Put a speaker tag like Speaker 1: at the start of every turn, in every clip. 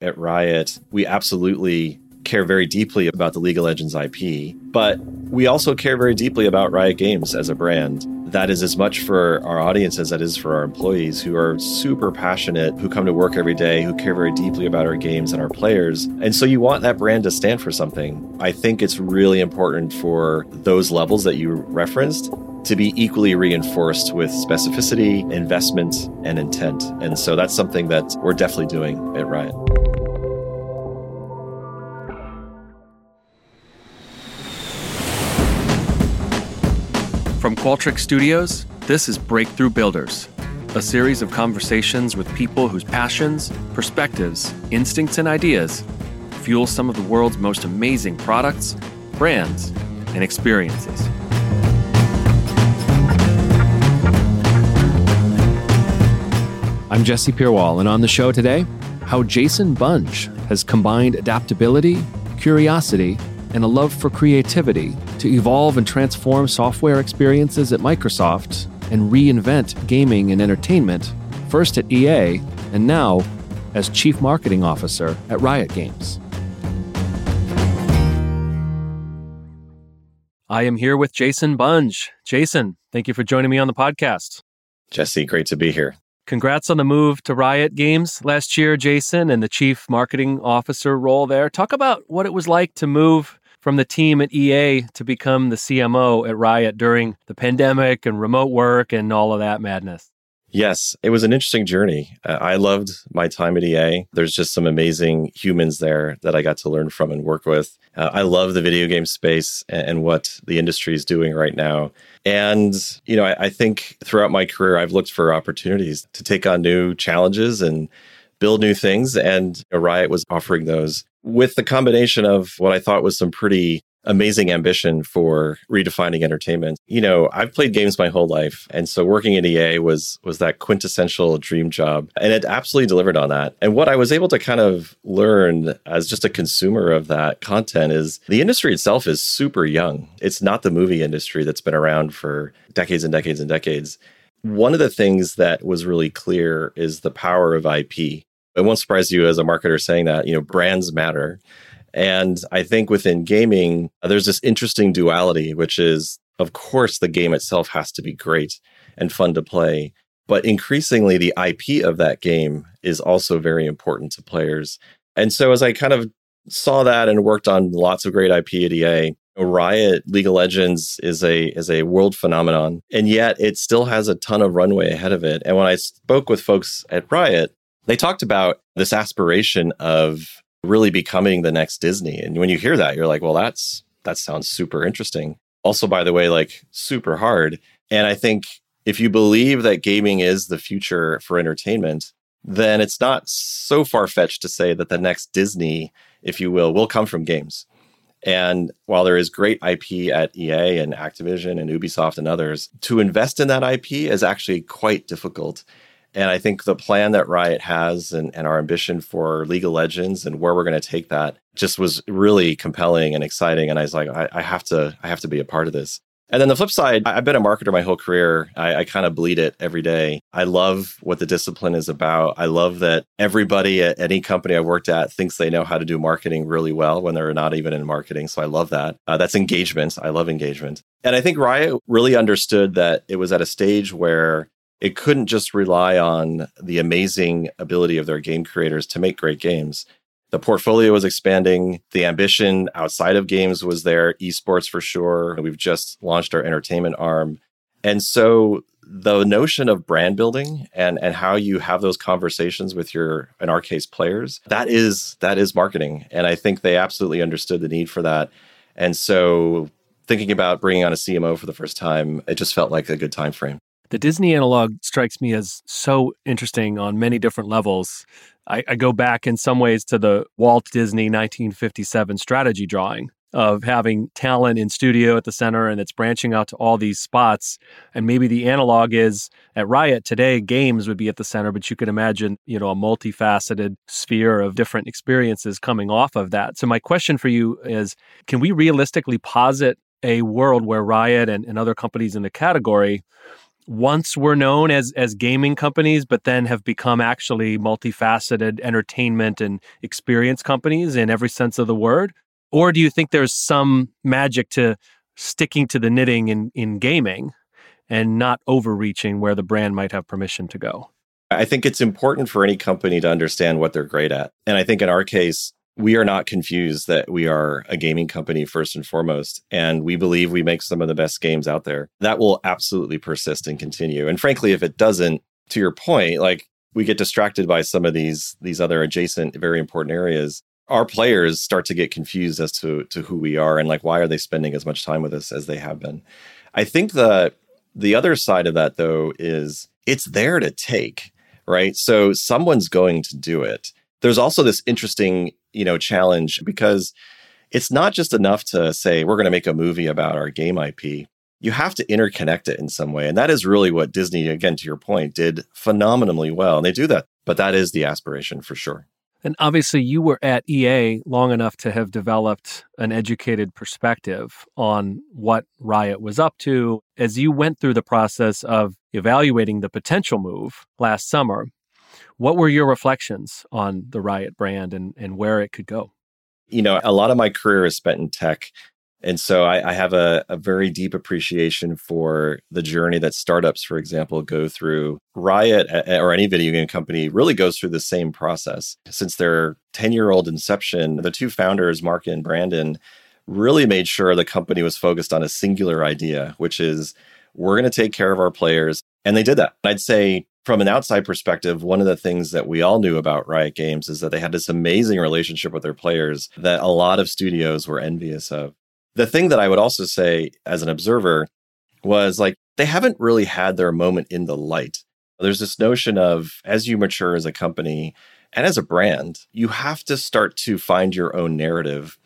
Speaker 1: at Riot, we absolutely care very deeply about the League of Legends IP, but we also care very deeply about Riot Games as a brand. That is as much for our audience as that is for our employees who are super passionate, who come to work every day, who care very deeply about our games and our players. And so you want that brand to stand for something. I think it's really important for those levels that you referenced to be equally reinforced with specificity, investment, and intent. And so that's something that we're definitely doing at Riot.
Speaker 2: From Qualtrics Studios, this is Breakthrough Builders, a series of conversations with people whose passions, perspectives, instincts, and ideas fuel some of the world's most amazing products, brands, and experiences. I'm Jesse Pierwall, and on the show today, how Jason Bunge has combined adaptability, curiosity, and a love for creativity to evolve and transform software experiences at Microsoft and reinvent gaming and entertainment, first at EA and now as Chief Marketing Officer at Riot Games. I am here with Jason Bunge. Jason, thank you for joining me on the podcast.
Speaker 1: Jesse, great to be here.
Speaker 2: Congrats on the move to Riot Games last year, Jason, and the Chief Marketing Officer role there. Talk about what it was like to move from the team at EA to become the CMO at Riot during the pandemic and remote work and all of that madness?
Speaker 1: Yes, it was an interesting journey. Uh, I loved my time at EA. There's just some amazing humans there that I got to learn from and work with. Uh, I love the video game space and, and, what the industry is doing right now. And, you know, I, I think throughout my career, I've looked for opportunities to take on new challenges and build new things. And Riot was offering those with the combination of what I thought was some pretty amazing ambition for redefining entertainment. You know, I've played games my whole life, and so working at EA was was that quintessential dream job, and it absolutely delivered on that. And what I was able to kind of learn as just a consumer of that content is the industry itself is super young. It's not the movie industry that's been around for decades and decades and decades. One of the things that was really clear is the power of IP it won't surprise you as a marketer saying that, you know, brands matter. And I think within gaming, there's this interesting duality, which is, of course, the game itself has to be great and fun to play. But increasingly, the IP of that game is also very important to players. And so, as I kind of saw that and worked on lots of great IP at EA, Riot League of Legends is a is a world phenomenon, and yet it still has a ton of runway ahead of it. And when I spoke with folks at Riot, they talked about this aspiration of really becoming the next Disney. And when you hear that, you're like, well, that's that sounds super interesting. Also, by the way, like super hard. And I think if you believe that gaming is the future for entertainment, then it's not so far fetched to say that the next Disney, if you will, will come from games. And while there is great IP at EA and Activision and Ubisoft and others, to invest in that IP is actually quite difficult. And I think the plan that Riot has and, and our ambition for League of Legends and where we're going to take that just was really compelling and exciting. And I was like, I, I, have to, I have to be a part of this. And then the flip side, I've been a marketer my whole career. I, I kind of bleed it every day. I love what the discipline is about. I love that everybody at any company I worked at thinks they know how to do marketing really well when they're not even in marketing. So I love that. Uh, that's engagement. I love engagement. And I think Riot really understood that it was at a stage where it couldn't just rely on the amazing ability of their game creators to make great games. The portfolio was expanding. The ambition outside of games was there, esports for sure. We've just launched our entertainment arm. And so the notion of brand building and and how you have those conversations with your in our case players that is that is marketing and i think they absolutely understood the need for that and so thinking about bringing on a cmo for the first time it just felt like a good time frame
Speaker 2: the Disney analog strikes me as so interesting on many different levels. I, I, go back in some ways to the Walt Disney 1957 strategy drawing of having talent in studio at the center and it's branching out to all these spots. And maybe the analog is at Riot today, games would be at the center, but you could imagine, you know, a multifaceted sphere of different experiences coming off of that. So my question for you is can we realistically posit a world where Riot and, and other companies in the category once were known as as gaming companies, but then have become actually multifaceted entertainment and experience companies in every sense of the word? Or do you think there's some magic to sticking to the knitting in, in gaming and not overreaching where the brand might have permission to go?
Speaker 1: I think it's important for any company to understand what they're great at. And I think in our case, we are not confused that we are a gaming company first and foremost. And we believe we make some of the best games out there. That will absolutely persist and continue. And frankly, if it doesn't, to your point, like we get distracted by some of these these other adjacent, very important areas. Our players start to get confused as to to who we are and like why are they spending as much time with us as they have been. I think the the other side of that though is it's there to take, right? So someone's going to do it there's also this interesting, you know, challenge because it's not just enough to say we're going to make a movie about our game IP. You have to interconnect it in some way. And that is really what Disney, again, to your point, did phenomenally well. And they do that, but that is the aspiration for sure.
Speaker 2: And obviously, you were at EA long enough to have developed an educated perspective on what Riot was up to. As you went through the process of evaluating the potential move last summer, what were your reflections on the Riot brand and, and where it could go?
Speaker 1: You know, a lot of my career is spent in tech. And so I, I have a, a, very deep appreciation for the journey that startups, for example, go through. Riot or any video game company really goes through the same process. Since their 10 year old inception, the two founders, Mark and Brandon, really made sure the company was focused on a singular idea, which is we're going to take care of our players. And they did that. I'd say from an outside perspective, one of the things that we all knew about Riot Games is that they had this amazing relationship with their players that a lot of studios were envious of. The thing that I would also say as an observer was like, they haven't really had their moment in the light. There's this notion of as you mature as a company and as a brand, you have to start to find your own narrative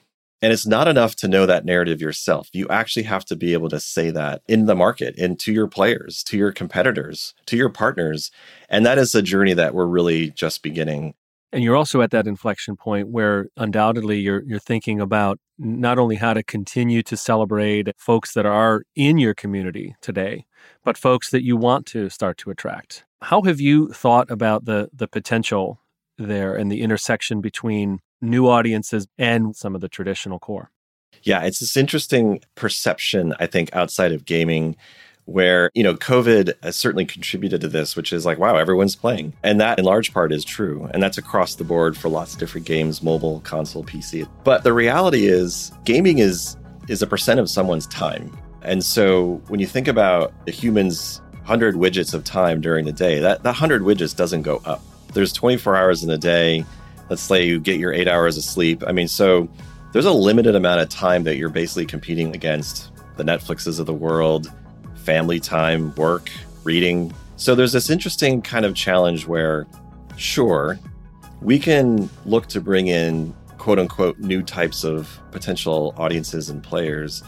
Speaker 1: and it's not enough to know that narrative yourself. You actually have to be able to say that in the market and to your players, to your competitors, to your partners. And that is a journey that we're really just beginning.
Speaker 2: And you're also at that inflection point where undoubtedly you're you're thinking about not only how to continue to celebrate folks that are in your community today, but folks that you want to start to attract. How have you thought about the the potential there and the intersection between new audiences and some of the traditional core.
Speaker 1: Yeah, it's this interesting perception, I think, outside of gaming where, you know, COVID has certainly contributed to this, which is like, wow, everyone's playing. And that in large part is true. And that's across the board for lots of different games, mobile, console, PC. But the reality is gaming is is a percent of someone's time. And so when you think about a human's 100 widgets of time during the day, that, that 100 widgets doesn't go up. There's 24 hours in a day let's say you get your eight hours of sleep. I mean, so there's a limited amount of time that you're basically competing against the Netflixes of the world, family time, work, reading. So there's this interesting kind of challenge where, sure, we can look to bring in quote unquote new types of potential audiences and players,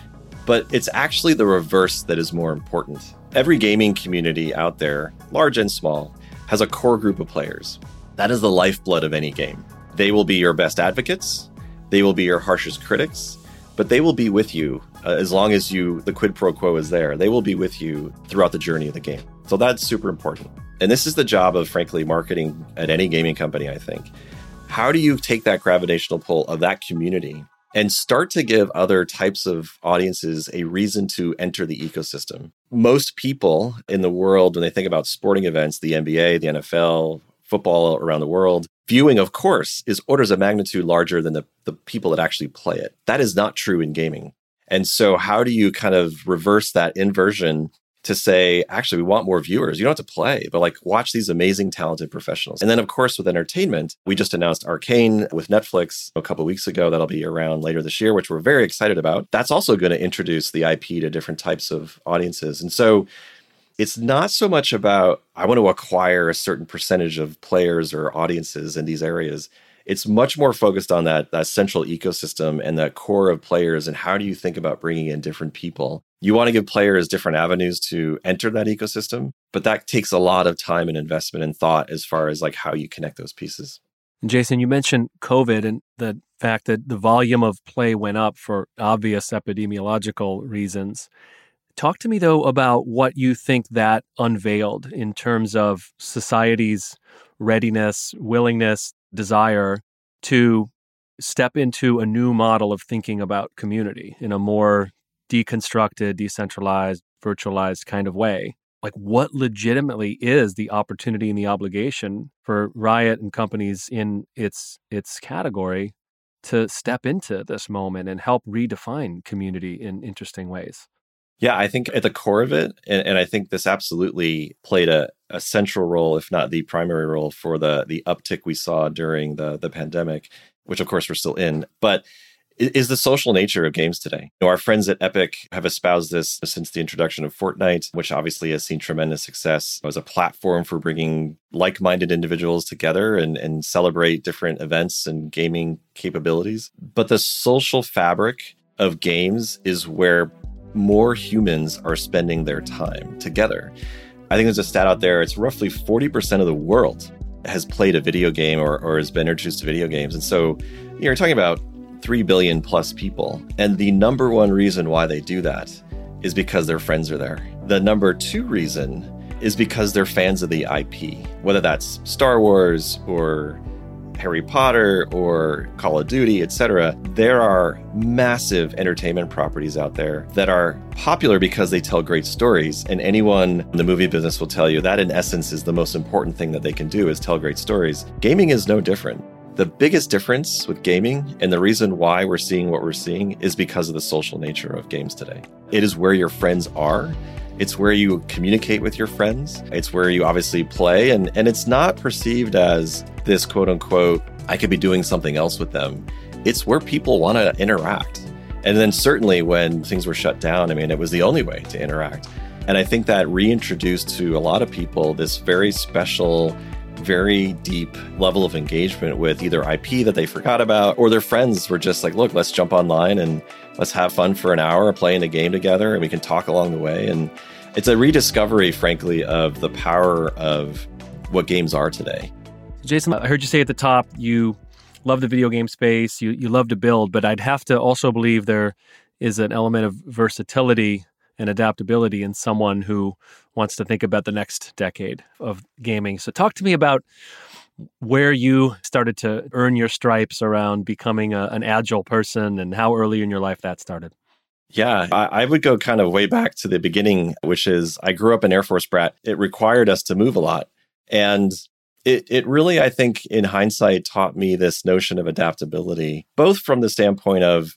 Speaker 1: but it's actually the reverse that is more important. Every gaming community out there, large and small, has a core group of players. That is the lifeblood of any game. They will be your best advocates, they will be your harshest critics, but they will be with you uh, as long as you the quid pro quo is there. They will be with you throughout the journey of the game. So that's super important. And this is the job of frankly marketing at any gaming company, I think. How do you take that gravitational pull of that community and start to give other types of audiences a reason to enter the ecosystem. Most people in the world, when they think about sporting events, the NBA, the NFL, football around the world, viewing, of course, is orders of magnitude larger than the, the people that actually play it. That is not true in gaming. And so, how do you kind of reverse that inversion to say, actually, we want more viewers? You don't have to play, but like watch these amazing, talented professionals. And then, of course, with entertainment, we just announced Arcane with Netflix a couple weeks ago. That'll be around later this year, which we're very excited about. That's also going to introduce the IP to different types of audiences. And so, it's not so much about I want to acquire a certain percentage of players or audiences in these areas. It's much more focused on that that central ecosystem and that core of players and how do you think about bringing in different people. You want to give players different avenues to enter that ecosystem, but that takes a lot of time and investment and thought as far as like how you connect those pieces.
Speaker 2: Jason, you mentioned COVID and the fact that the volume of play went up for obvious epidemiological reasons. Talk to me, though, about what you think that unveiled in terms of society's readiness, willingness, desire to step into a new model of thinking about community in a more deconstructed, decentralized, virtualized kind of way. Like, what legitimately is the opportunity and the obligation for Riot and companies in its its category to step into this moment and help redefine community in interesting ways?
Speaker 1: Yeah, I think at the core of it, and, and I think this absolutely played a, a central role, if not the primary role, for the the uptick we saw during the the pandemic, which of course we're still in. But is the social nature of games today. You know, our friends at Epic have espoused this since the introduction of Fortnite, which obviously has seen tremendous success as a platform for bringing like minded individuals together and, and celebrate different events and gaming capabilities. But the social fabric of games is where more humans are spending their time together. I think there's a stat out there, it's roughly 40% of the world has played a video game or, or has been introduced to video games. And so you're talking about 3 billion plus people. And the number one reason why they do that is because their friends are there. The number two reason is because they're fans of the IP, whether that's Star Wars or Harry Potter or Call of Duty, etc. There are massive entertainment properties out there that are popular because they tell great stories. And anyone in the movie business will tell you that in essence is the most important thing that they can do is tell great stories. Gaming is no different. The biggest difference with gaming and the reason why we're seeing what we're seeing is because of the social nature of games today. It is where your friends are. It's where you communicate with your friends. It's where you obviously play. And, and it's not perceived as this quote unquote, I could be doing something else with them. It's where people want to interact. And then certainly when things were shut down, I mean, it was the only way to interact. And I think that reintroduced to a lot of people this very special very deep level of engagement with either IP that they forgot about or their friends were just like, look, let's jump online and let's have fun for an hour playing a game together and we can talk along the way. And it's a rediscovery, frankly, of the power of what games are today.
Speaker 2: Jason, I heard you say at the top you love the video game space, you, you love to build, but I'd have to also believe there is an element of versatility and adaptability in someone who wants to think about the next decade of gaming. So, talk to me about where you started to earn your stripes around becoming a, an agile person and how early in your life that started.
Speaker 1: Yeah, I, I, would go kind of way back to the beginning, which is I grew up an Air Force brat. It required us to move a lot. And it, it really, I think, in hindsight, taught me this notion of adaptability, both from the standpoint of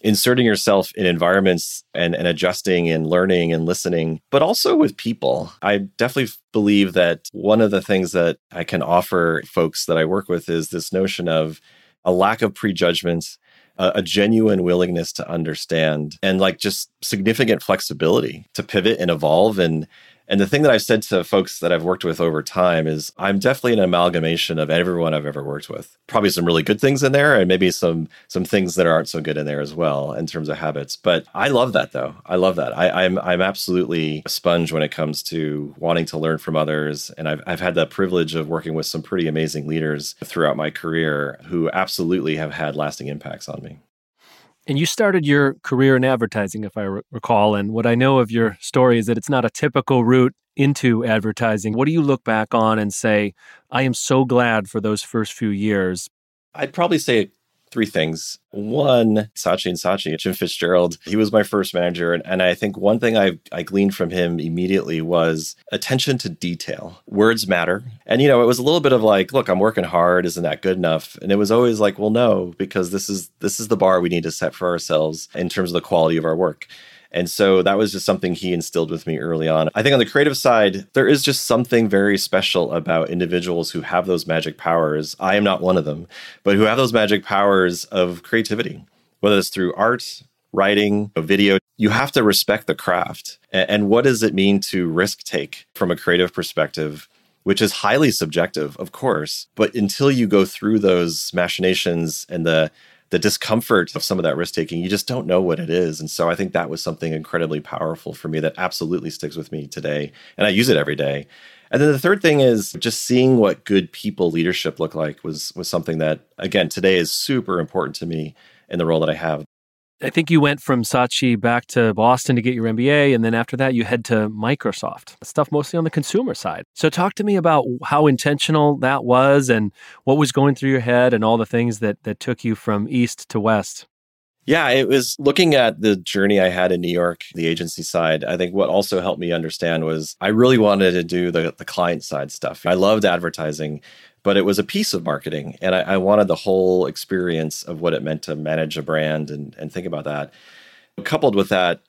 Speaker 1: inserting yourself in environments and, and adjusting and learning and listening, but also with people. I definitely believe that one of the things that I can offer folks that I work with is this notion of a lack of prejudgments a, genuine willingness to understand and like just significant flexibility to pivot and evolve and and the thing that I've said to folks that I've worked with over time is I'm definitely an amalgamation of everyone I've ever worked with. Probably some really good things in there and maybe some some things that aren't so good in there as well in terms of habits. But I love that though. I love that. I, am I'm, I'm absolutely a sponge when it comes to wanting to learn from others. And I've I've had the privilege of working with some pretty amazing leaders throughout my career who absolutely have had lasting impacts on me.
Speaker 2: And you started your career in advertising, if I re- recall. And what I know of your story is that it's not a typical route into advertising. What do you look back on and say, I am so glad for those first few years?
Speaker 1: I'd probably say three things. One, Saatchi and Saatchi, Jim Fitzgerald, he was my first manager. And, and I think one thing I, I gleaned from him immediately was attention to detail. Words matter. And, you know, it was a little bit of like, look, I'm working hard. Isn't that good enough? And it was always like, well, no, because this is this is the bar we need to set for ourselves in terms of the quality of our work. And so that was just something he instilled with me early on. I think on the creative side, there is just something very special about individuals who have those magic powers. I am not one of them, but who have those magic powers of creativity, whether it's through art, writing, video. You have to respect the craft. And what does it mean to risk take from a creative perspective? which is highly subjective, of course. But until you go through those machinations and the the discomfort of some of that risk taking, you just don't know what it is. And so I think that was something incredibly powerful for me that absolutely sticks with me today. And I use it every day. And then the third thing is just seeing what good people leadership look like was was something that again today is super important to me in the role that I have.
Speaker 2: I think you went from Saatchi back to Boston to get your MBA. And then after that, you head to Microsoft, stuff mostly on the consumer side. So, talk to me about how intentional that was and what was going through your head and all the things that, that took you from east to west.
Speaker 1: Yeah, it was looking at the journey I had in New York, the agency side. I think what also helped me understand was I really wanted to do the, the client side stuff. I loved advertising but it was a piece of marketing. And I, I, wanted the whole experience of what it meant to manage a brand and, and think about that. Coupled with that,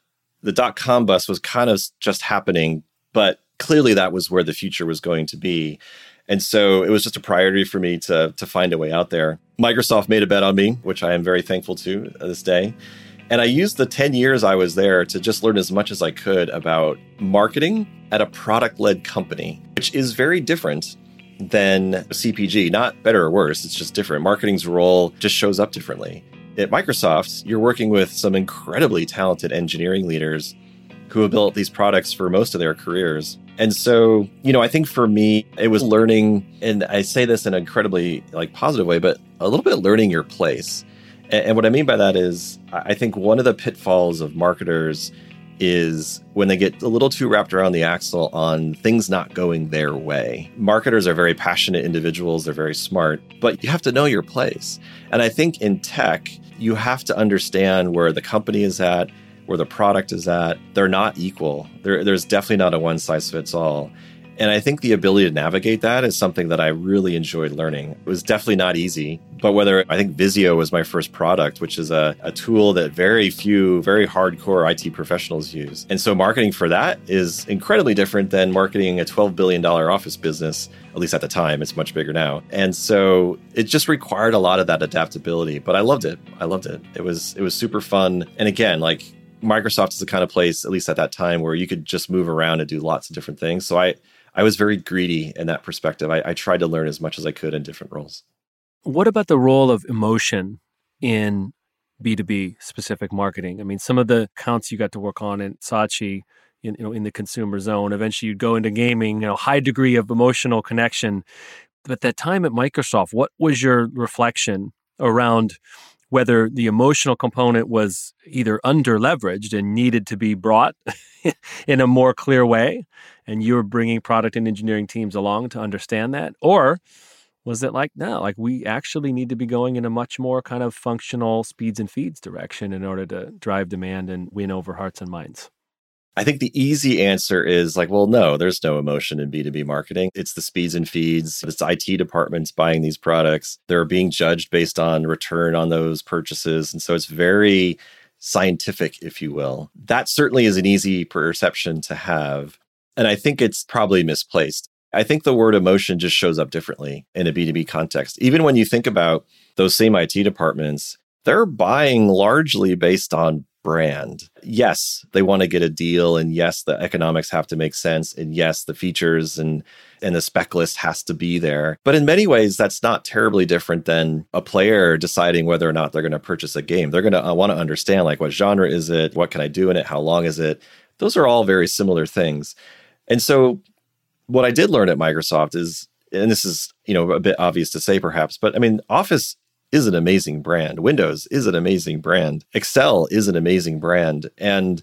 Speaker 1: the dot com bust was kind of just happening, but clearly that was where the future was going to be. And so it was just a priority for me to, to find a way out there. Microsoft made a bet on me, which I am very thankful to uh, this day. And I used the 10 years I was there to just learn as much as I could about marketing at a product led company, which is very different than CPG. Not better or worse, it's just different. Marketing's role just shows up differently. At Microsoft, you're working with some incredibly talented engineering leaders who have built these products for most of their careers. And so, you know, I think for me, it was learning, and I say this in an incredibly like positive way, but a little bit learning your place. And, and what I mean by that is, I think one of the pitfalls of marketers is when they get a little too wrapped around the axle on things not going their way. Marketers are very passionate individuals, they're very smart, but you have to know your place. And I think in tech, you have to understand where the company is at, where the product is at. They're not equal. There, there's definitely not a one size fits all. And I think the ability to navigate that is something that I really enjoyed learning. It was definitely not easy, but whether I think Visio was my first product, which is a, a tool that very few, very hardcore IT professionals use. And so marketing for that is incredibly different than marketing a $12 billion office business, at least at the time. It's much bigger now. And so it just required a lot of that adaptability, but I loved it. I loved it. It was, it was super fun. And again, like Microsoft is the kind of place, at least at that time, where you could just move around and do lots of different things. So I, I was very greedy in that perspective. I, I tried to learn as much as I could in different roles.
Speaker 2: What about the role of emotion in B2B specific marketing? I mean, some of the accounts you got to work on in Saatchi, in, you know, in the consumer zone, eventually you'd go into gaming, you know, high degree of emotional connection. But that time at Microsoft, what was your reflection around whether the emotional component was either under leveraged and needed to be brought in a more clear way, and you were bringing product and engineering teams along to understand that, or was it like no, like we actually need to be going in a much more kind of functional speeds and feeds direction in order to drive demand and win over hearts and minds?
Speaker 1: I think the easy answer is like, well, no, there's no emotion in B2B marketing. It's the speeds and feeds, it's IT departments buying these products. They're being judged based on return on those purchases. And so it's very scientific, if you will. That certainly is an easy perception to have. And I think it's probably misplaced. I think the word emotion just shows up differently in a B2B context. Even when you think about those same IT departments, they're buying largely based on brand. Yes, they want to get a deal and yes, the economics have to make sense and yes, the features and and the spec list has to be there. But in many ways that's not terribly different than a player deciding whether or not they're going to purchase a game. They're going to uh, want to understand like what genre is it? What can I do in it? How long is it? Those are all very similar things. And so what I did learn at Microsoft is and this is, you know, a bit obvious to say perhaps, but I mean, Office is an amazing brand. Windows is an amazing brand. Excel is an amazing brand. And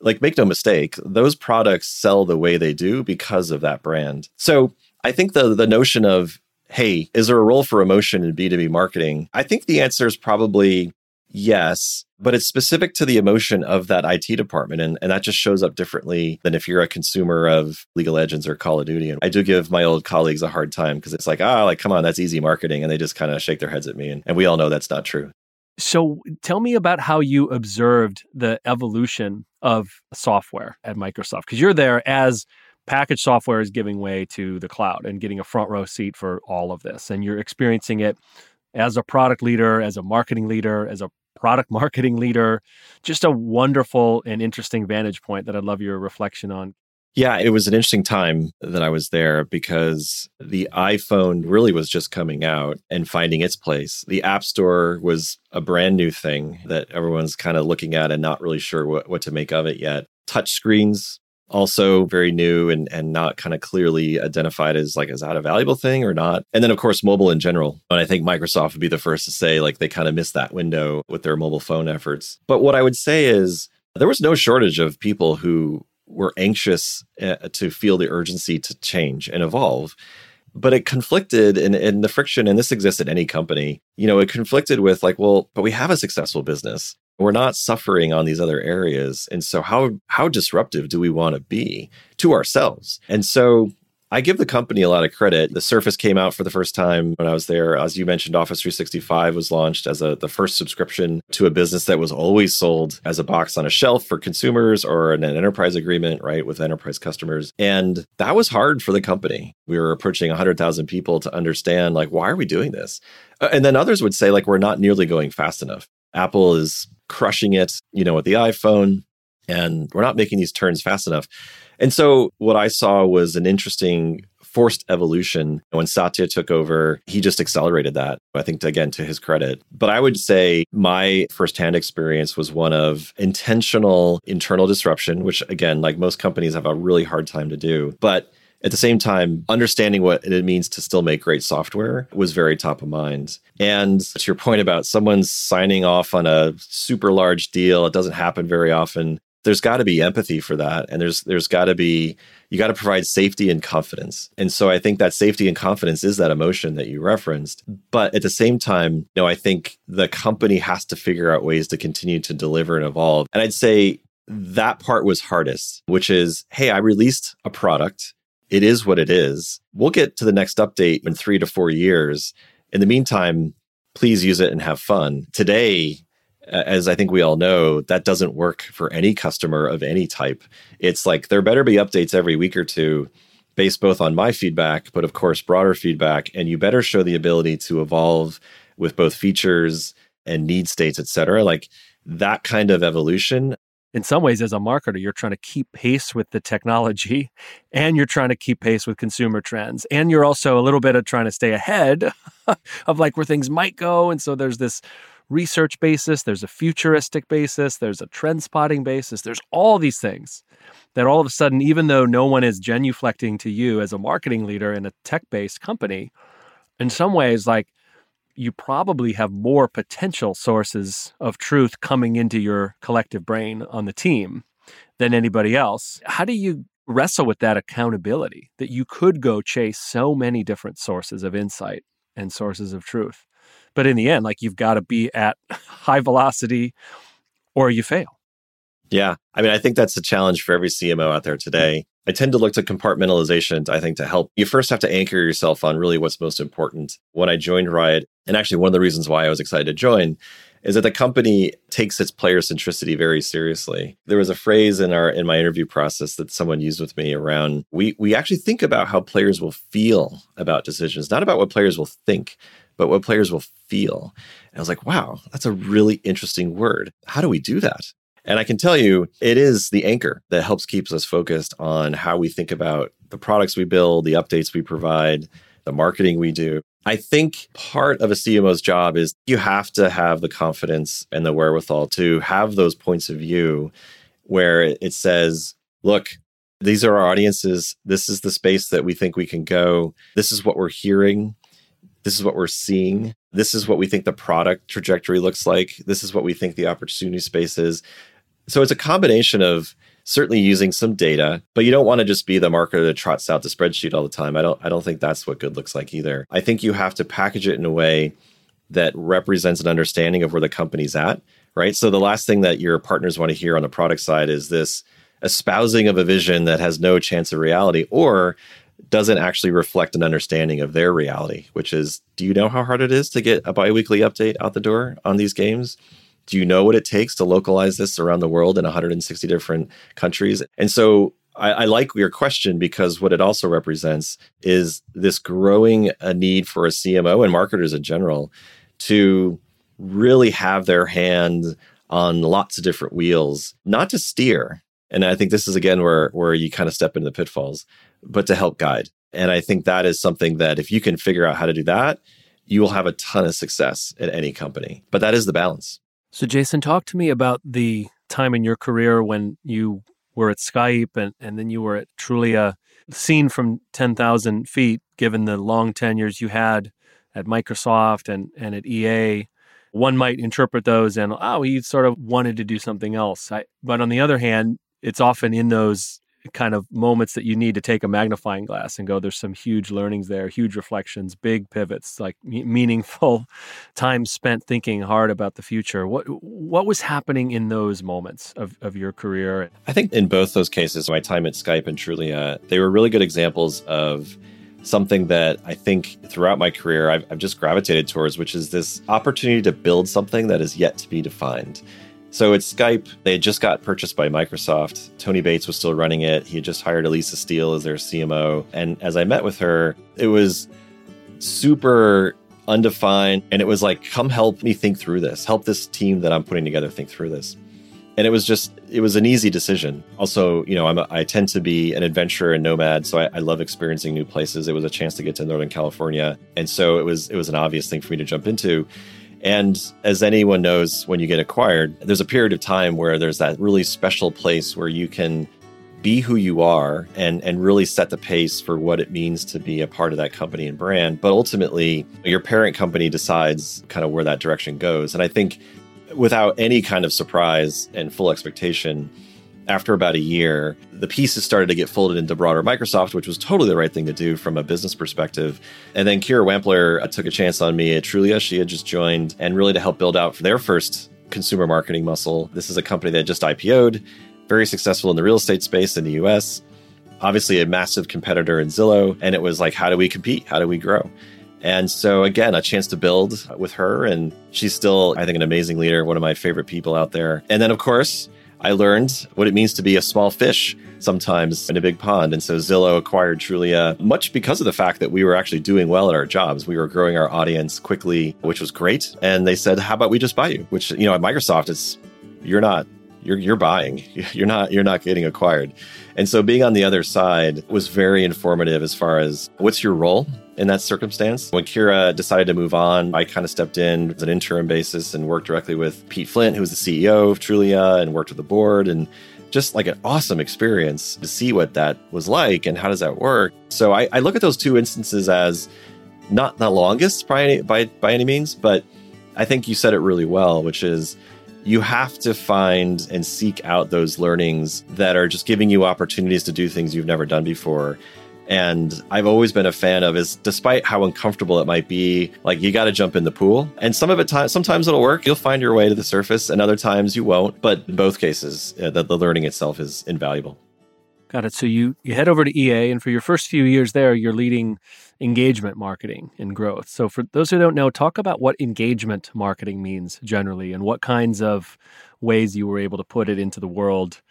Speaker 1: like, make no mistake, those products sell the way they do because of that brand. So I think the the notion of, hey, is there a role for emotion in B2B marketing? I think the answer is probably Yes, but it's specific to the emotion of that IT department. And, and that just shows up differently than if you're a consumer of League of Legends or Call of Duty. And I do give my old colleagues a hard time because it's like, ah, like, come on, that's easy marketing. And they just kind of shake their heads at me. And, and we all know that's not true.
Speaker 2: So tell me about how you observed the evolution of software at Microsoft, because you're there as package software is giving way to the cloud and getting a front row seat for all of this. And you're experiencing it as a product leader, as a marketing leader, as a product marketing leader. Just a wonderful and interesting vantage point that I'd love your reflection on.
Speaker 1: Yeah, it was an interesting time that I was there because the iPhone really was just coming out and finding its place. The App Store was a brand new thing that everyone's kind of looking at and not really sure what, what to make of it yet. Touch screens also very new and, and not kind of clearly identified as like, is that a valuable thing or not? And then, of course, mobile in general. And I think Microsoft would be the first to say, like, they kind of missed that window with their mobile phone efforts. But what I would say is there was no shortage of people who were anxious uh, to feel the urgency to change and evolve but it conflicted in, in the friction and this exists in any company you know it conflicted with like well but we have a successful business we're not suffering on these other areas and so how how disruptive do we want to be to ourselves and so I give the company a lot of credit. The Surface came out for the first time when I was there. As you mentioned, Office 365 was launched as a, the first subscription to a business that was always sold as a box on a shelf for consumers or an enterprise agreement, right, with enterprise customers. And that was hard for the company. We were approaching 100,000 people to understand, like, why are we doing this? And then others would say, like, we're not nearly going fast enough. Apple is crushing it, you know, with the iPhone, and we're not making these turns fast enough. And so what I saw was an interesting forced evolution. When Satya took over, he just accelerated that, I think, again, to his credit. But I would say my firsthand experience was one of intentional internal disruption, which, again, like most companies have a really hard time to do. But at the same time, understanding what it means to still make great software was very top of mind. And to your point about someone signing off on a super large deal, it doesn't happen very often. There's got to be empathy for that and there's there's got to be you got to provide safety and confidence. And so i think that safety and confidence is that emotion that you referenced. But at the same time you know i think the company has to figure out ways to continue to deliver and evolve. And i'd say that part was hardest which is hey i released a product it is what it is we'll get to the next update in 3 to 4 years in the meantime please use it and have fun today as I think we all know, that doesn't work for any customer of any type. It's like there better be updates every week or two based both on my feedback, but of course, broader feedback. And you better show the ability to evolve with both features and need states, et cetera. Like that kind of evolution.
Speaker 2: In some ways, as a marketer, you're trying to keep pace with the technology and you're trying to keep pace with consumer trends. And you're also a little bit of trying to stay ahead of like where things might go. And so there's this research basis, there's a futuristic basis, there's a trend spotting basis, there's all these things that all of a sudden, even though no one is genuflecting to you as a marketing leader in a tech based company, in some ways, like you probably have more potential sources of truth coming into your collective brain on the team than anybody else. How do you wrestle with that accountability that you could go chase so many different sources of insight and sources of truth? But in the end, like you've got to be at high velocity or you fail.
Speaker 1: Yeah. I mean, I think that's a challenge for every CMO out there today. I tend to look to compartmentalization, I think, to help. You first have to anchor yourself on really what's most important. When I joined Riot, and actually one of the reasons why I was excited to join is that the company takes its player centricity very seriously. There was a phrase in our in my interview process that someone used with me around we we actually think about how players will feel about decisions, not about what players will think but what players will feel. And I was like, wow, that's a really interesting word. How do we do that? And I can tell you, it is the anchor that helps keeps us focused on how we think about the products we build, the updates we provide, the marketing we do. I think part of a CMO's job is you have to have the confidence and the wherewithal to have those points of view where it says, look, these are our audiences. This is the space that we think we can go. This is what we're hearing. This is what we're seeing. This is what we think the product trajectory looks like. This is what we think the opportunity space is. So it's a combination of certainly using some data, but you don't want to just be the marketer that trots out the spreadsheet all the time. I don't I don't think that's what good looks like either. I think you have to package it in a way that represents an understanding of where the company's at, right? So the last thing that your partners want to hear on the product side is this espousing of a vision that has no chance of reality or doesn't actually reflect an understanding of their reality, which is do you know how hard it is to get a biweekly update out the door on these games? Do you know what it takes to localize this around the world in 160 different countries? And so I, I like your question because what it also represents is this growing a need for a CMO and marketers in general to really have their hand on lots of different wheels, not to steer. And I think this is again where where you kind of step into the pitfalls, but to help guide. And I think that is something that if you can figure out how to do that, you will have a ton of success at any company. But that is the balance.
Speaker 2: So, Jason, talk to me about the time in your career when you were at Skype and, and then you were at Trulia, seen from 10,000 feet, given the long tenures you had at Microsoft and, and at EA, one might interpret those and, oh, he sort of wanted to do something else. I, but on the other hand, it's often in those kind of moments that you need to take a magnifying glass and go there's some huge learnings there huge reflections big pivots like meaningful time spent thinking hard about the future what what was happening in those moments of, of your career
Speaker 1: i think in both those cases my time at skype and trulia they were really good examples of something that I think throughout my career I've, I've, just gravitated towards, which is this opportunity to build something that is yet to be defined. So it's Skype. They had just got purchased by Microsoft. Tony Bates was still running it. He had just hired Elisa Steele as their CMO. And as I met with her, it was super undefined. And it was like, come help me think through this. Help this team that I'm putting together think through this. And it was just, it was an easy decision. Also, you know, I'm a, I tend to be an adventurer and nomad, so I, I love experiencing new places. It was a chance to get to Northern California, and so it was it was an obvious thing for me to jump into. And as anyone knows, when you get acquired, there's a period of time where there's that really special place where you can be who you are and and really set the pace for what it means to be a part of that company and brand. But ultimately your parent company decides kind of where that direction goes. And i think without any kind of surprise and full expectation after about a year, the pieces started to get folded into broader Microsoft, which was totally the right thing to do from a business perspective. And then Kira Wampler uh, took a chance on me at Trulia. She had just joined and really to help build out for their first consumer marketing muscle. This is a company that just IPO'd, very successful in the real estate space in the US, obviously a massive competitor in Zillow. And it was like, how do we compete? How do we grow? And so, again, a chance to build with her. And she's still, I think, an amazing leader, one of my favorite people out there. And then, of course, I learned what it means to be a small fish sometimes in a big pond. And so Zillow acquired Trulia much because of the fact that we were actually doing well at our jobs. We were growing our audience quickly, which was great. And they said, How about we just buy you? Which, you know, at Microsoft, it's you're not you're you're buying. You're not you're not getting acquired. And so being on the other side was very informative as far as what's your role in that circumstance. When Kira decided to move on, I kind of stepped in as an interim basis and worked directly with Pete Flint, who was the CEO of Trulia, and worked with the board and just like an awesome experience to see what that was like and how does that work. So I, I look at those two instances as not the longest by by, by any means, but I think you said it really well, which is you have to find and seek out those learnings that are just giving you opportunities to do things you've never done before and I've always been a fan of is despite how uncomfortable it might be, like you got to jump in the pool. And some of it, sometimes it'll work. You'll find your way to the surface, and other times you won't. But in both cases, uh, the, the learning itself is invaluable.
Speaker 2: Got it. So you you head over to EA, and for your first few years there, you're leading engagement marketing and growth. So for those who don't know, talk about what engagement marketing means generally, and what kinds of ways you were able to put it into the world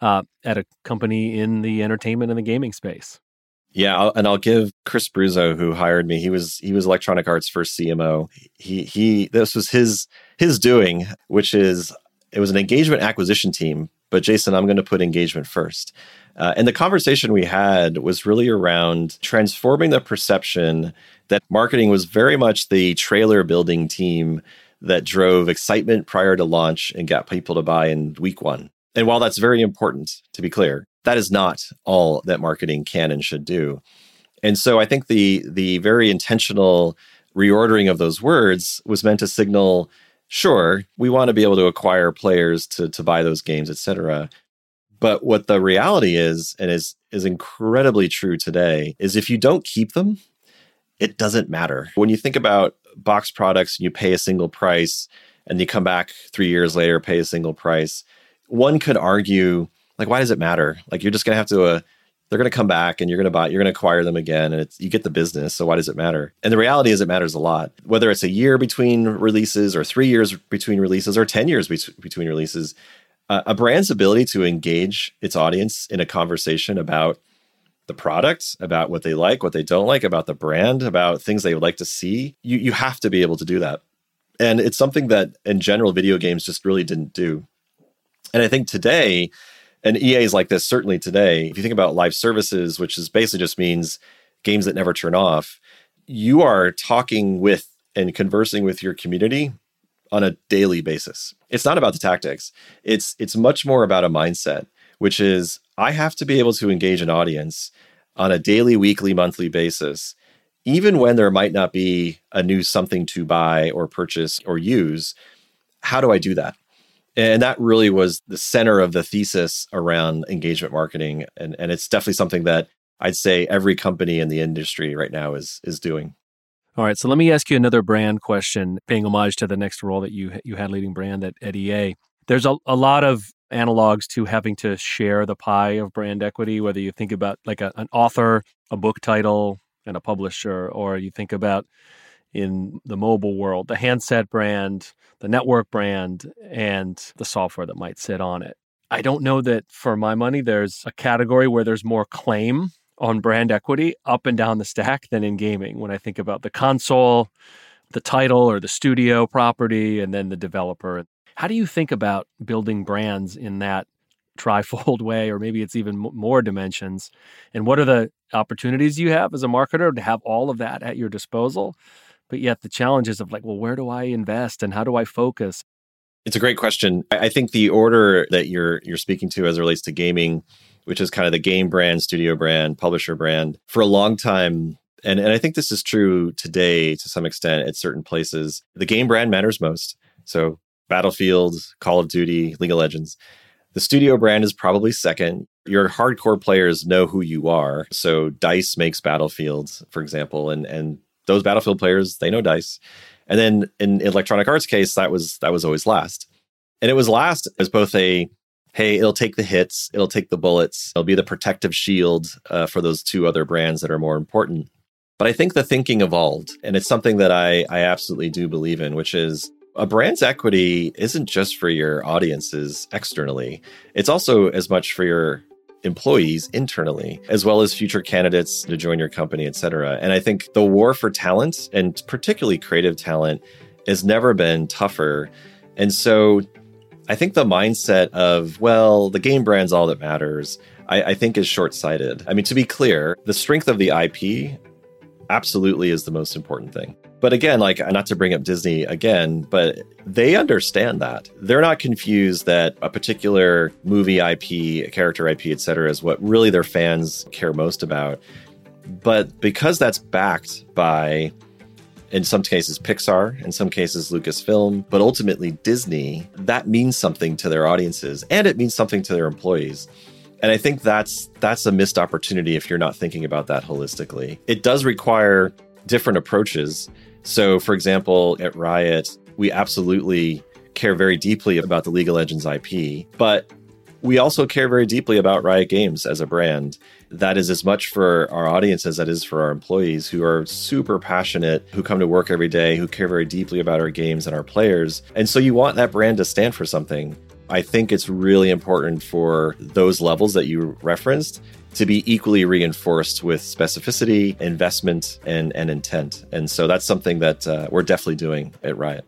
Speaker 2: uh, at a company in the entertainment and the gaming space.
Speaker 1: Yeah, and I'll give Chris Bruzzo, who hired me. He was he was Electronic Arts' first CMO. He he. This was his his doing, which is it was an engagement acquisition team. But Jason, I'm going to put engagement first. Uh, and the conversation we had was really around transforming the perception that marketing was very much the trailer building team that drove excitement prior to launch and got people to buy in week one. And while that's very important, to be clear, that is not all that marketing can and should do. And so I think the the very intentional reordering of those words was meant to signal sure, we want to be able to acquire players to to buy those games, etc. But what the reality is and is is incredibly true today is if you don't keep them, it doesn't matter. When you think about box products and you pay a single price and you come back 3 years later pay a single price, one could argue like why does it matter like you're just going to have to uh, they're going to come back and you're going to buy you're going to acquire them again and you get the business so why does it matter? And the reality is it matters a lot. Whether it's a year between releases or three years between releases or 10 years be- between releases uh, a brand's ability to engage its audience in a conversation about the product about what they like what they don't like about the brand about things they would like to see you you have to be able to do that. And it's something that in general video games just really didn't do. And i think today and EA is like this certainly today. If you think about live services, which is basically just means games that never turn off, you are talking with and conversing with your community on a daily basis. It's not about the tactics. It's it's much more about a mindset which is I have to be able to engage an audience on a daily, weekly, monthly basis, even when there might not be a new something to buy or purchase or use. How do I do that? And that really was the center of the thesis around engagement marketing. And, and it's definitely something that I'd say every company in the industry right now is is doing.
Speaker 2: All right, so let me ask you another brand question, paying homage to the next role that you you had leading brand at, at EA. There's a, a lot of analogs to having to share the pie of brand equity, whether you think about like a, an author, a book title, and a publisher, or you think about in the mobile world, the handset brand, the network brand, and the software that might sit on it. I don't know that for my money, there's a category where there's more claim on brand equity up and down the stack than in gaming. When I think about the console, the title or the studio property, and then the developer. How do you think about building brands in that trifold way, or maybe it's even more dimensions? And what are the opportunities you have as a marketer to have all of that at your disposal? But yet the challenges of like, well, where do I invest and how do I focus?
Speaker 1: It's a great question. I think the order that you're you're speaking to as it relates to gaming, which is kind of the game brand, studio brand, publisher brand, for a long time, and, and I think this is true today to some extent at certain places, the game brand matters most. So Battlefield, Call of Duty, League of Legends. The studio brand is probably second. Your hardcore players know who you are. So Dice makes Battlefield, for example, and and those Battlefield players, they know Dice. And then in Electronic Arts case, that was that was always last. And it was last as both a hey, it'll take the hits, it'll take the bullets, it'll be the protective shield uh, for those two other brands that are more important. But I think the thinking evolved, and it's something that I I absolutely do believe in, which is a brand's equity isn't just for your audiences externally, it's also as much for your employees internally, as well as future candidates to join your company, et cetera. And I think the war for talent, and particularly creative talent, has never been tougher. And so I think the mindset of, well, the game brand's all that matters, I, I think is short sighted. I mean, to be clear, the strength of the IP absolutely is the most important thing. But again, like not to bring up Disney again, but they understand that. They're not confused that a particular movie IP, character IP, et cetera, is what really their fans care most about. But because that's backed by, in some cases, Pixar, in some cases, Lucasfilm, but ultimately Disney, that means something to their audiences and it means something to their employees. And I think that's that's a missed opportunity if you're not thinking about that holistically. It does require different approaches so, for example, at Riot, we absolutely care very deeply about the League of Legends IP, but we also care very deeply about Riot Games as a brand. That is as much for our audience as that is for our employees who are super passionate, who come to work every day, who care very deeply about our games and our players. And so you want that brand to stand for something. I think it's really important for those levels that you referenced to be equally reinforced with specificity, investment, and, and intent. And so that's something that uh, we're definitely doing at Riot.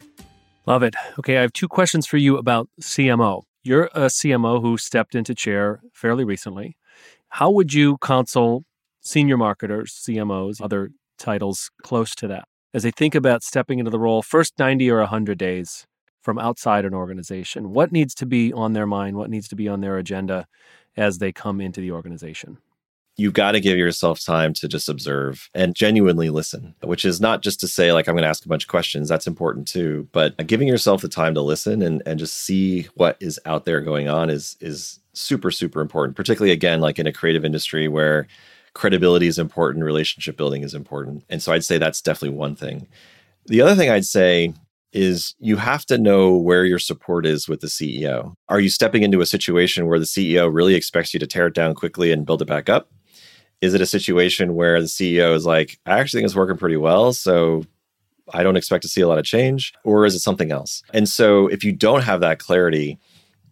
Speaker 2: Love it. Okay, I have two questions for you about CMO. You're a CMO who stepped into chair fairly recently. How would you counsel senior marketers, CMOs, other titles close to that, as they think about stepping into the role first 90 or 100 days from outside an organization? What needs to be on their mind? What needs to be on their agenda as they come into the organization?
Speaker 1: you've got to give yourself time to just observe and genuinely listen, which is not just to say, like, I'm going to ask a bunch of questions. That's important too. But giving yourself the time to listen and, and just see what is out there going on is, is super, super important, particularly again, like in a creative industry where credibility is important, relationship building is important. And so I'd say that's definitely one thing. The other thing I'd say is you have to know where your support is with the CEO. Are you stepping into a situation where the CEO really expects you to tear it down quickly and build it back up? Is it a situation where the CEO is like, I actually think it's working pretty well, so I don't expect to see a lot of change? Or is it something else? And so if you don't have that clarity,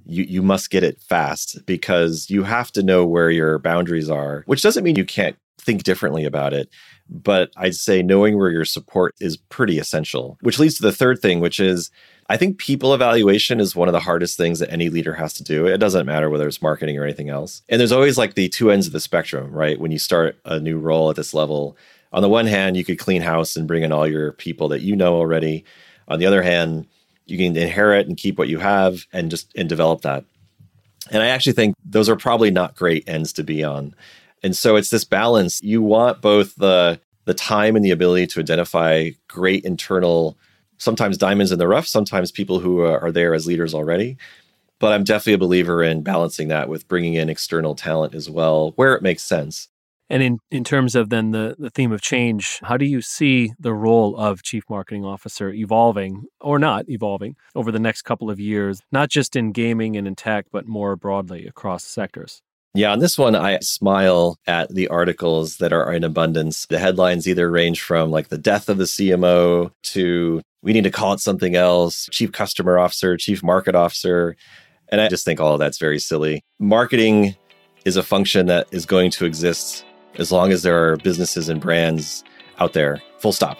Speaker 1: you, you must get it fast because you have to know where your boundaries are, which doesn't mean you can't think differently about it. But I'd say knowing where your support is pretty essential, which leads to the third thing, which is I think people evaluation is one of the hardest things that any leader has to do. It doesn't matter whether it's marketing or anything else. And there's always like the two ends of the spectrum, right? When you start a new role at this level, on the one hand, you could clean house and bring in all your people that you know already. On the other hand, you can inherit and keep what you have and just and develop that. And I actually think those are probably not great ends to be on. And so it's this balance. You want both the the time and the ability to identify great internal, sometimes diamonds in the rough, sometimes people who uh, are there as leaders already. But I'm definitely a believer in balancing that with bringing in external talent as well, where it makes sense.
Speaker 2: And in, in terms of then the, the theme of change, how do you see the role of chief marketing officer evolving or not evolving over the next couple of years, not just in gaming and in tech, but more broadly across sectors?
Speaker 1: Yeah, on this one, I smile at the articles that are in abundance. The headlines either range from like the death of the CMO to we need to call it something else, chief customer officer, chief market officer. And I just think all of that's very silly. Marketing is a function that is going to exist as long as there are businesses and brands out there, full stop.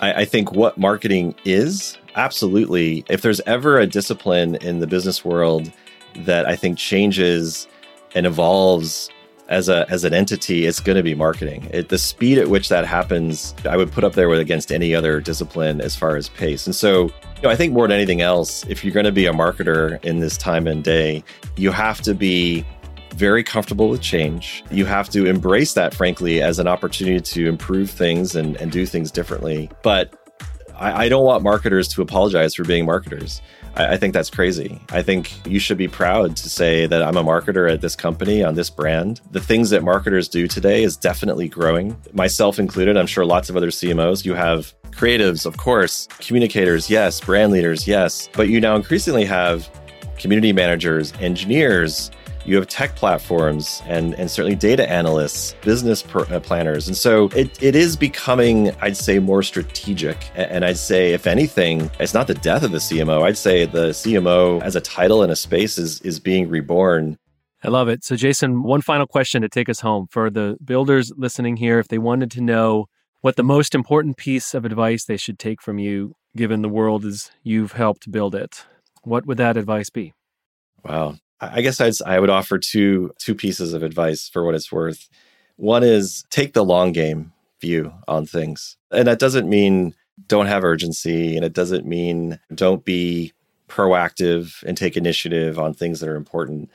Speaker 1: I, I, think what marketing is, absolutely, if there's ever a discipline in the business world that I think changes and evolves as a as an entity, it's going to be marketing. It, the speed at which that happens, I would put up there with against any other discipline as far as pace. And so, you know, I think more than anything else, if you're going to be a marketer in this time and day, you have to be very comfortable with change. You have to embrace that, frankly, as an opportunity to improve things and, and do things differently. But I, I don't want marketers to apologize for being marketers. I, I think that's crazy. I think you should be proud to say that I'm a marketer at this company on this brand. The things that marketers do today is definitely growing, myself included. I'm sure lots of other CMOs. You have creatives, of course, communicators, yes, brand leaders, yes, but you now increasingly have community managers, engineers, you have tech platforms and, and certainly data analysts, business per, uh, planners. And so it, it is becoming, I'd say, more strategic. And I'd say, if anything, it's not the death of the CMO. I'd say the CMO as a title in a space is, is being reborn.
Speaker 2: I love it. So, Jason, one final question to take us home for the builders listening here. If they wanted to know what the most important piece of advice they should take from you, given the world as you've helped build it, what would that advice be?
Speaker 1: Wow. I guess I'd, I would offer two two pieces of advice for what it's worth. One is take the long game view on things, and that doesn't mean don't have urgency, and it doesn't mean don't be proactive and take initiative on things that are important.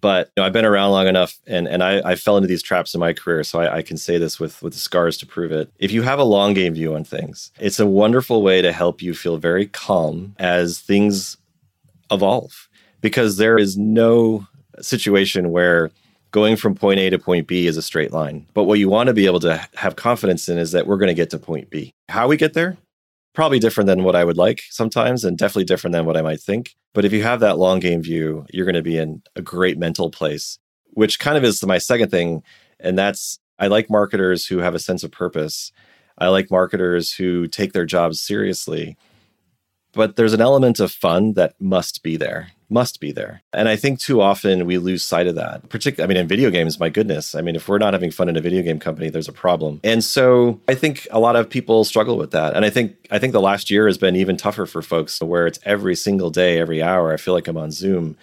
Speaker 1: But you know, I've been around long enough, and and I, I fell into these traps in my career, so I, I can say this with with the scars to prove it. If you have a long game view on things, it's a wonderful way to help you feel very calm as things evolve because there is no situation where going from point A to point B is a straight line. But what you want to be able to have confidence in is that we're going to get to point B. How we get there? Probably different than what I would like sometimes, and definitely different than what I might think. But if you have that long game view, you're going to be in a great mental place, which kind of is my second thing. And that's I like marketers who have a sense of purpose. I like marketers who take their jobs seriously. But there's an element of fun that must be there must be there. And I think too often we lose sight of that. Particularly, I mean, in video games, my goodness. I mean, if we're not having fun in a video game company, there's a problem. And so I think a lot of people struggle with that. And I think I think the last year has been even tougher for folks where it's every single day, every hour. I feel like I'm on Zoom.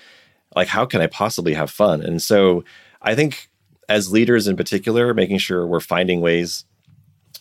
Speaker 1: Like, how can I possibly have fun? And so I think as leaders in particular, making sure we're finding ways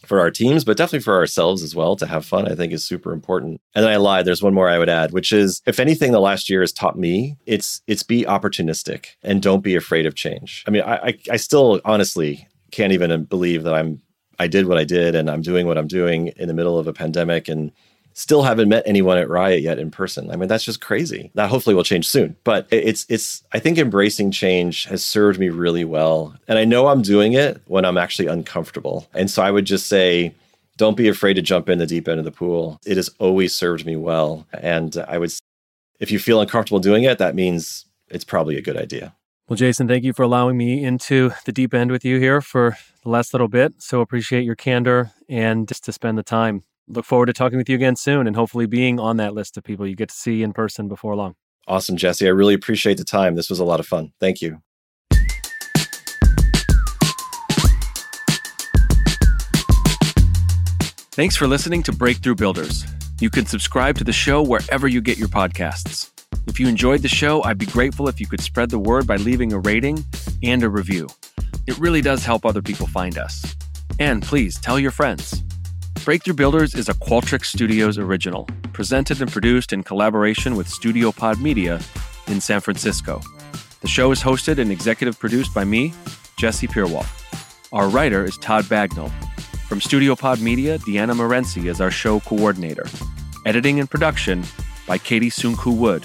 Speaker 1: for our teams, but definitely for ourselves as well to have fun, I think is super important. And then I lied. There's one more I would add, which is if anything the last year has taught me, it's it's be opportunistic and don't be afraid of change. I mean, I I, I still honestly can't even believe that I'm I did what I did and I'm doing what I'm doing in the middle of a pandemic and Still haven't met anyone at Riot yet in person. I mean, that's just crazy. That hopefully will change soon. But it's it's I think embracing change has served me really well. And I know I'm doing it when I'm actually uncomfortable. And so I would just say don't be afraid to jump in the deep end of the pool. It has always served me well. And I would if you feel uncomfortable doing it, that means it's probably a good idea.
Speaker 2: Well, Jason, thank you for allowing me into the deep end with you here for the last little bit. So appreciate your candor and just to spend the time look forward to talking with you again soon and hopefully being on that list of people you get to see in person before long.
Speaker 1: Awesome, Jesse. I really appreciate the time. This was a lot of fun. Thank you.
Speaker 2: Thanks for listening to Breakthrough Builders. You can subscribe to the show wherever you get your podcasts. If you enjoyed the show, I'd be grateful if you could spread the word by leaving a rating and a review. It really does help other people find us. And please tell your friends. Breakthrough Builders is a Qualtrics Studios original, presented and produced in collaboration with Studio Pod Media in San Francisco. The show is hosted and executive produced by me, Jesse Purewal. Our writer is Todd Bagnall. From Studio Pod Media, Deanna Morency is our show coordinator. Editing and production by Katie Sunku Wood.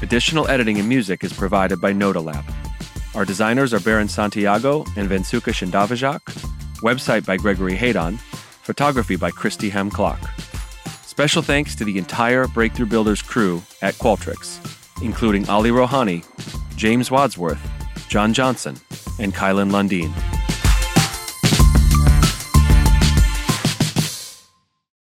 Speaker 2: Additional editing and music is provided by Nodalab. Our designers are Baron Santiago and Vensuka Shindavajak. Website by Gregory Haydon. Photography by Christy Hem Clock. Special thanks to the entire Breakthrough Builders crew at Qualtrics, including Ali Rohani, James Wadsworth, John Johnson, and Kylan Lundeen.